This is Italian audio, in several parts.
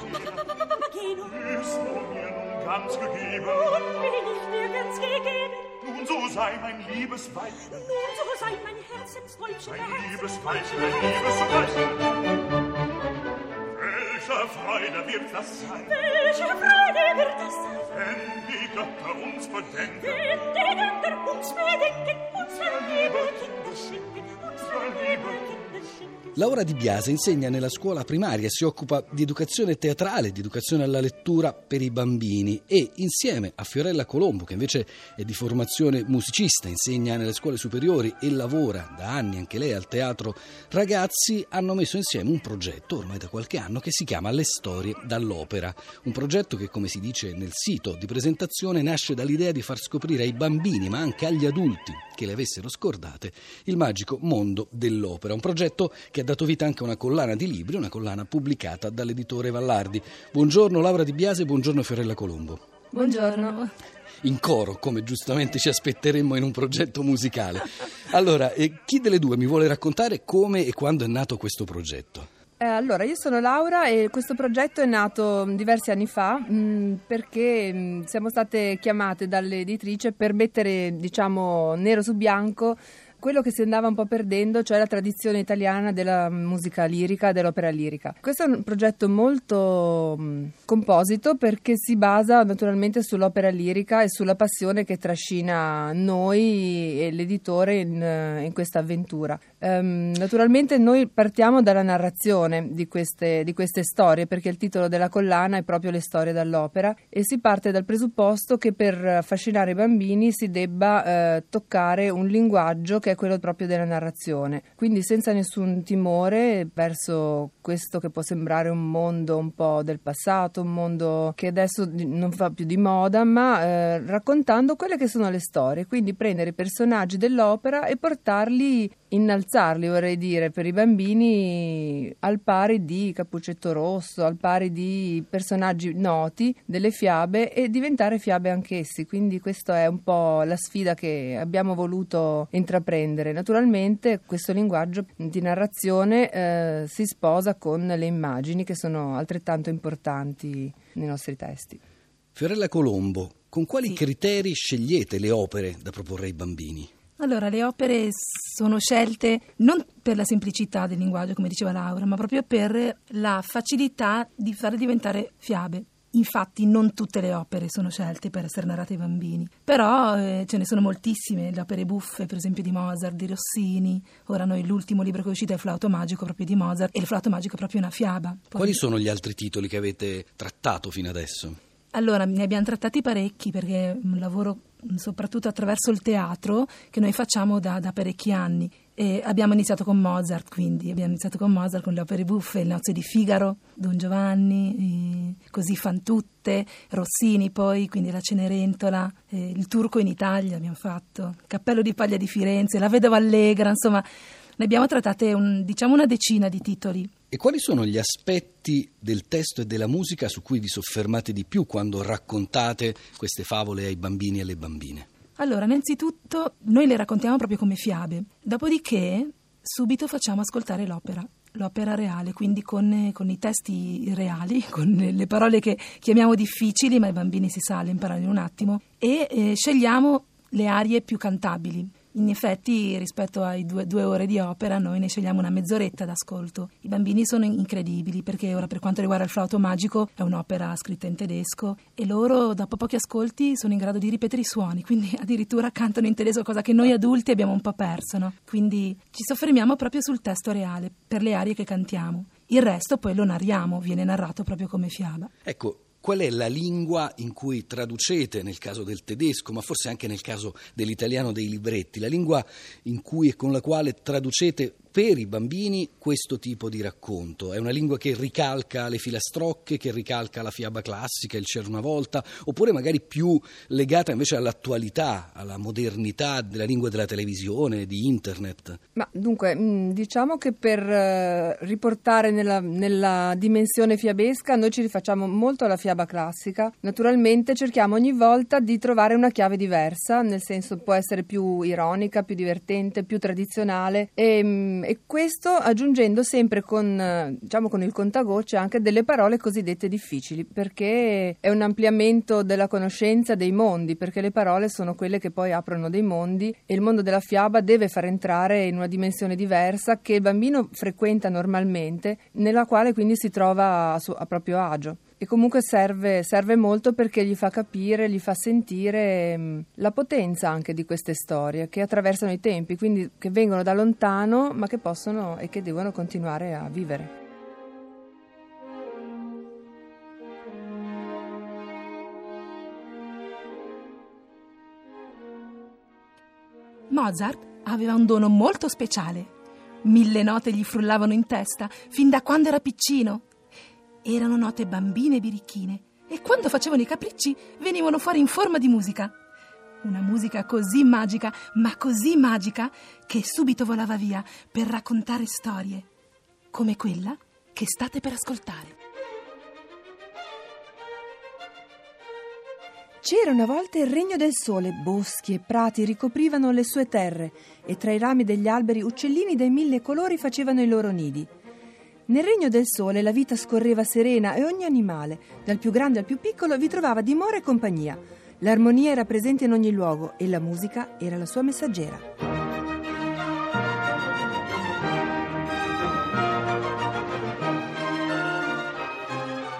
Du mir nun ganz gegeben? Nun bin ich dir ganz gegeben. Nun so sei mein liebes Weib, Nun so sei mein Herzensträubchen mein liebes mein liebes Freude wird das sein, Welche Freude wird das sein, wenn die Götter uns bedenken? wenn die Götter uns bedenken, liebe Kinder schenken, unser liebe Kinder. Laura Di Biase insegna nella scuola primaria, si occupa di educazione teatrale, di educazione alla lettura per i bambini e insieme a Fiorella Colombo, che invece è di formazione musicista, insegna nelle scuole superiori e lavora da anni anche lei al teatro ragazzi, hanno messo insieme un progetto ormai da qualche anno che si chiama Le storie dall'opera. Un progetto che, come si dice nel sito di presentazione, nasce dall'idea di far scoprire ai bambini, ma anche agli adulti che le avessero scordate, il magico mondo dell'opera. Un progetto che ha dato vita anche a una collana di libri, una collana pubblicata dall'editore Vallardi. Buongiorno Laura Di Biase, buongiorno Fiorella Colombo. Buongiorno. In coro, come giustamente ci aspetteremmo in un progetto musicale. Allora, eh, chi delle due mi vuole raccontare come e quando è nato questo progetto? Eh, allora, io sono Laura e questo progetto è nato mh, diversi anni fa mh, perché mh, siamo state chiamate dall'editrice per mettere, diciamo, nero su bianco quello che si andava un po' perdendo, cioè la tradizione italiana della musica lirica, dell'opera lirica. Questo è un progetto molto mh, composito perché si basa naturalmente sull'opera lirica e sulla passione che trascina noi e l'editore in, eh, in questa avventura. Ehm, naturalmente noi partiamo dalla narrazione di queste, di queste storie perché il titolo della collana è proprio Le storie dall'opera e si parte dal presupposto che per affascinare i bambini si debba eh, toccare un linguaggio che è quello proprio della narrazione, quindi senza nessun timore verso questo che può sembrare un mondo un po' del passato, un mondo che adesso non fa più di moda, ma eh, raccontando quelle che sono le storie, quindi prendere i personaggi dell'opera e portarli, innalzarli vorrei dire, per i bambini al pari di Cappuccetto Rosso, al pari di personaggi noti delle fiabe e diventare fiabe anch'essi, quindi questa è un po' la sfida che abbiamo voluto intraprendere. Naturalmente questo linguaggio di narrazione eh, si sposa con le immagini che sono altrettanto importanti nei nostri testi. Fiorella Colombo, con quali criteri scegliete le opere da proporre ai bambini? Allora, le opere sono scelte non per la semplicità del linguaggio, come diceva Laura, ma proprio per la facilità di fare diventare fiabe. Infatti non tutte le opere sono scelte per essere narrate ai bambini, però eh, ce ne sono moltissime, le opere buffe per esempio di Mozart, di Rossini, ora noi l'ultimo libro che è uscito è Il flauto magico proprio di Mozart e il flauto magico è proprio una fiaba. Poi- Quali sono gli altri titoli che avete trattato fino adesso? Allora, ne abbiamo trattati parecchi perché è un lavoro soprattutto attraverso il teatro che noi facciamo da, da parecchi anni. E abbiamo iniziato con Mozart, quindi abbiamo iniziato con Mozart, con le opere buffe, Il nozze di Figaro, Don Giovanni, così fan tutte, Rossini poi, quindi La Cenerentola, eh, Il turco in Italia abbiamo fatto, Cappello di paglia di Firenze, La vedova allegra, insomma, ne abbiamo trattate un- diciamo una decina di titoli. E quali sono gli aspetti del testo e della musica su cui vi soffermate di più quando raccontate queste favole ai bambini e alle bambine? Allora, innanzitutto noi le raccontiamo proprio come fiabe, dopodiché subito facciamo ascoltare l'opera, l'opera reale, quindi con, con i testi reali, con le parole che chiamiamo difficili, ma i bambini si sa, le imparano in un attimo, e eh, scegliamo le arie più cantabili. In effetti, rispetto ai due, due ore di opera, noi ne scegliamo una mezz'oretta d'ascolto. I bambini sono incredibili perché ora, per quanto riguarda il flauto magico, è un'opera scritta in tedesco e loro, dopo pochi ascolti, sono in grado di ripetere i suoni, quindi addirittura cantano in tedesco, cosa che noi adulti abbiamo un po' perso. no? Quindi ci soffermiamo proprio sul testo reale, per le arie che cantiamo. Il resto poi lo narriamo, viene narrato proprio come fiaba. Ecco, qual è la lingua in cui traducete, nel caso del tedesco, ma forse anche nel caso dell'italiano dei libretti, la lingua in cui e con la quale traducete per i bambini questo tipo di racconto? È una lingua che ricalca le filastrocche, che ricalca la fiaba classica, il c'era una volta, oppure magari più legata invece all'attualità, alla modernità della lingua della televisione, di internet? Ma dunque, mh, diciamo che per eh, riportare nella, nella dimensione fiabesca noi ci rifacciamo molto alla fiaba classica. Naturalmente cerchiamo ogni volta di trovare una chiave diversa, nel senso può essere più ironica, più divertente, più tradizionale e mh, e questo aggiungendo sempre con, eh, diciamo, con il contagocce anche delle parole cosiddette difficili, perché è un ampliamento della conoscenza dei mondi, perché le parole sono quelle che poi aprono dei mondi e il mondo della fiaba deve far entrare in una dimensione diversa che il bambino frequenta normalmente, nella quale quindi si trova a, su, a proprio agio e comunque serve, serve, molto perché gli fa capire, gli fa sentire mm, la potenza anche di queste storie che attraversano i tempi, quindi che vengono da lontano ma che possono e che devono continuare a vivere. Mozart aveva un dono molto speciale. Mille note gli frullavano in testa fin da quando era piccino erano note bambine e birichine e quando facevano i capricci venivano fuori in forma di musica. Una musica così magica, ma così magica, che subito volava via per raccontare storie, come quella che state per ascoltare. C'era una volta il regno del sole, boschi e prati ricoprivano le sue terre e tra i rami degli alberi uccellini dai mille colori facevano i loro nidi. Nel regno del sole la vita scorreva serena e ogni animale, dal più grande al più piccolo, vi trovava dimora e compagnia. L'armonia era presente in ogni luogo e la musica era la sua messaggera.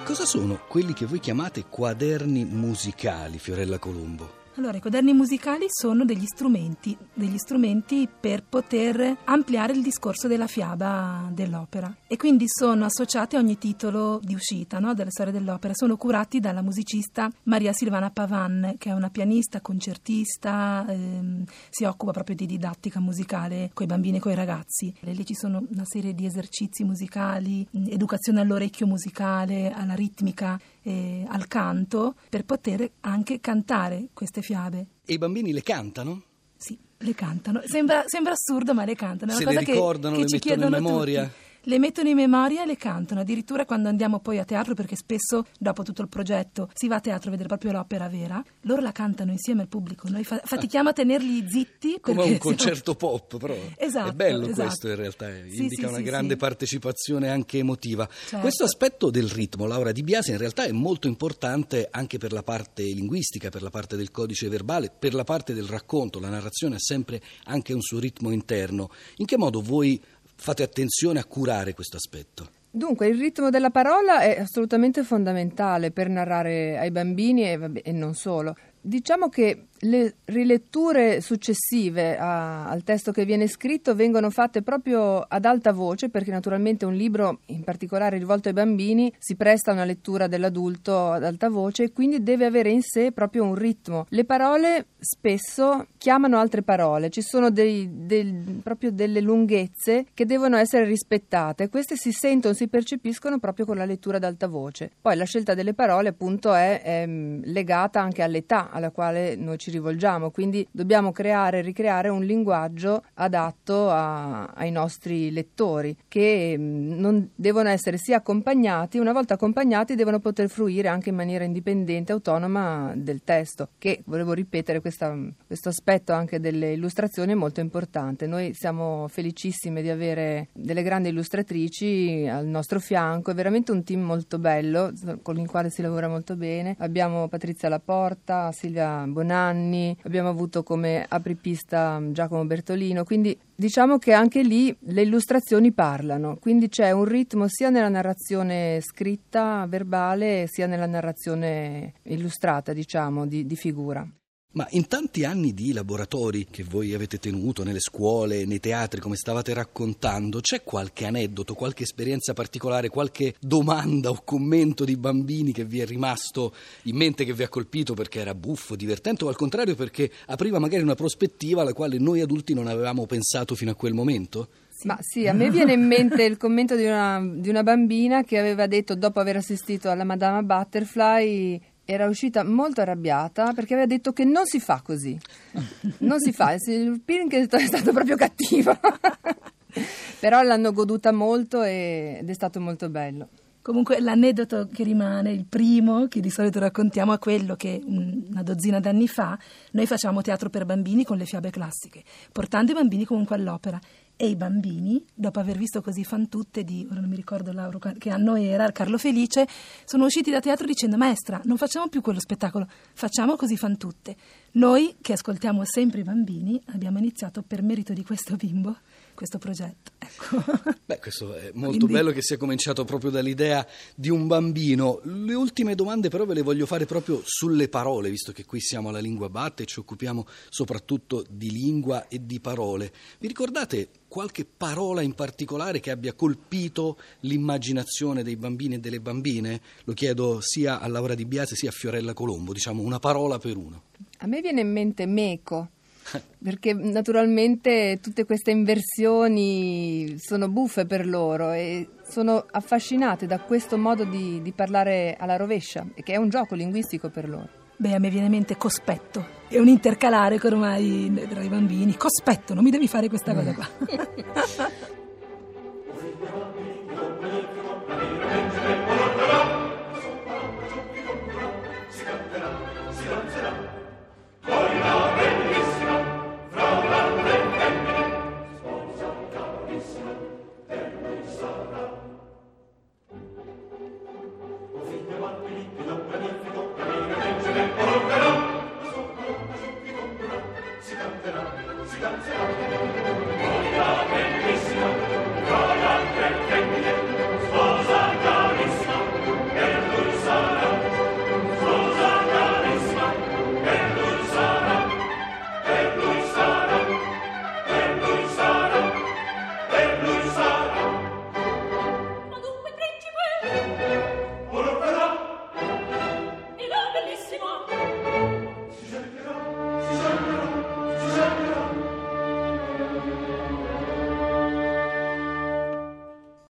Cosa sono quelli che voi chiamate quaderni musicali, Fiorella Colombo? Allora, i quaderni musicali sono degli strumenti, degli strumenti per poter ampliare il discorso della fiaba dell'opera e quindi sono associati a ogni titolo di uscita no, delle storie dell'opera. Sono curati dalla musicista Maria Silvana Pavan, che è una pianista, concertista, ehm, si occupa proprio di didattica musicale con i bambini e con i ragazzi. Lì ci sono una serie di esercizi musicali, educazione all'orecchio musicale, alla ritmica eh, al canto per poter anche cantare queste fiabe. E i bambini le cantano? Sì, le cantano. Sembra, sembra assurdo, ma le cantano. È una Se cosa le ricordano, che, che le mettono in memoria? Tutti le mettono in memoria e le cantano. Addirittura quando andiamo poi a teatro, perché spesso dopo tutto il progetto si va a teatro a vedere proprio l'opera vera, loro la cantano insieme al pubblico. Noi fa- fatichiamo a tenerli zitti. Come un concerto siamo... pop, però. Esatto. È bello esatto. questo in realtà, sì, indica sì, una sì, grande partecipazione anche emotiva. Certo. Questo aspetto del ritmo, Laura Di Biase, in realtà è molto importante anche per la parte linguistica, per la parte del codice verbale, per la parte del racconto. La narrazione ha sempre anche un suo ritmo interno. In che modo voi fate attenzione a curare questo aspetto? Dunque, il ritmo della parola è assolutamente fondamentale per narrare ai bambini e, e non solo. Diciamo che le riletture successive a, al testo che viene scritto vengono fatte proprio ad alta voce perché naturalmente un libro in particolare rivolto ai bambini si presta a una lettura dell'adulto ad alta voce e quindi deve avere in sé proprio un ritmo. Le parole spesso chiamano altre parole, ci sono dei, del, proprio delle lunghezze che devono essere rispettate queste si sentono, si percepiscono proprio con la lettura ad alta voce. Poi la scelta delle parole appunto è, è legata anche all'età alla quale noi ci rivolgiamo, quindi dobbiamo creare e ricreare un linguaggio adatto a, ai nostri lettori che mm, non devono essere sia accompagnati, una volta accompagnati devono poter fruire anche in maniera indipendente, autonoma del testo, che volevo ripetere questa, questo aspetto anche delle illustrazioni è molto importante. Noi siamo felicissime di avere delle grandi illustratrici al nostro fianco, è veramente un team molto bello con il quale si lavora molto bene. Abbiamo Patrizia Laporta, Silvia Bonanni, abbiamo avuto come apripista Giacomo Bertolino, quindi diciamo che anche lì le illustrazioni parlano, quindi c'è un ritmo sia nella narrazione scritta, verbale, sia nella narrazione illustrata, diciamo, di, di figura. Ma in tanti anni di laboratori che voi avete tenuto nelle scuole, nei teatri, come stavate raccontando, c'è qualche aneddoto, qualche esperienza particolare, qualche domanda o commento di bambini che vi è rimasto in mente, che vi ha colpito perché era buffo, divertente o al contrario perché apriva magari una prospettiva alla quale noi adulti non avevamo pensato fino a quel momento? Ma sì, a me viene in mente il commento di una, di una, bambina che aveva detto, dopo aver assistito alla Madama Butterfly, era uscita molto arrabbiata perché aveva detto che non si fa così. Non si fa, il Pink è stato proprio cattivo. Però l'hanno goduta molto ed è stato molto bello. Comunque l'aneddoto che rimane, il primo che di solito raccontiamo, è quello che una dozzina d'anni fa noi facevamo teatro per bambini con le fiabe classiche, portando i bambini comunque all'opera e i bambini, dopo aver visto così fan tutte di, ora non mi ricordo Lauro che anno era, Carlo Felice, sono usciti da teatro dicendo maestra, non facciamo più quello spettacolo, facciamo così fan tutte. Noi, che ascoltiamo sempre i bambini, abbiamo iniziato per merito di questo bimbo questo progetto. Ecco. Beh, questo è molto Quindi... bello che sia cominciato proprio dall'idea di un bambino. Le ultime domande però ve le voglio fare proprio sulle parole, visto che qui siamo alla Lingua Batte e ci occupiamo soprattutto di lingua e di parole. Vi ricordate qualche parola in particolare che abbia colpito l'immaginazione dei bambini e delle bambine? Lo chiedo sia a Laura Di Biase sia a Fiorella Colombo, diciamo una parola per uno. A me viene in mente meco perché naturalmente tutte queste inversioni sono buffe per loro e sono affascinate da questo modo di, di parlare alla rovescia, che è un gioco linguistico per loro. Beh, a me viene in mente cospetto. È un intercalare che ormai tra i bambini. Cospetto, non mi devi fare questa cosa qua.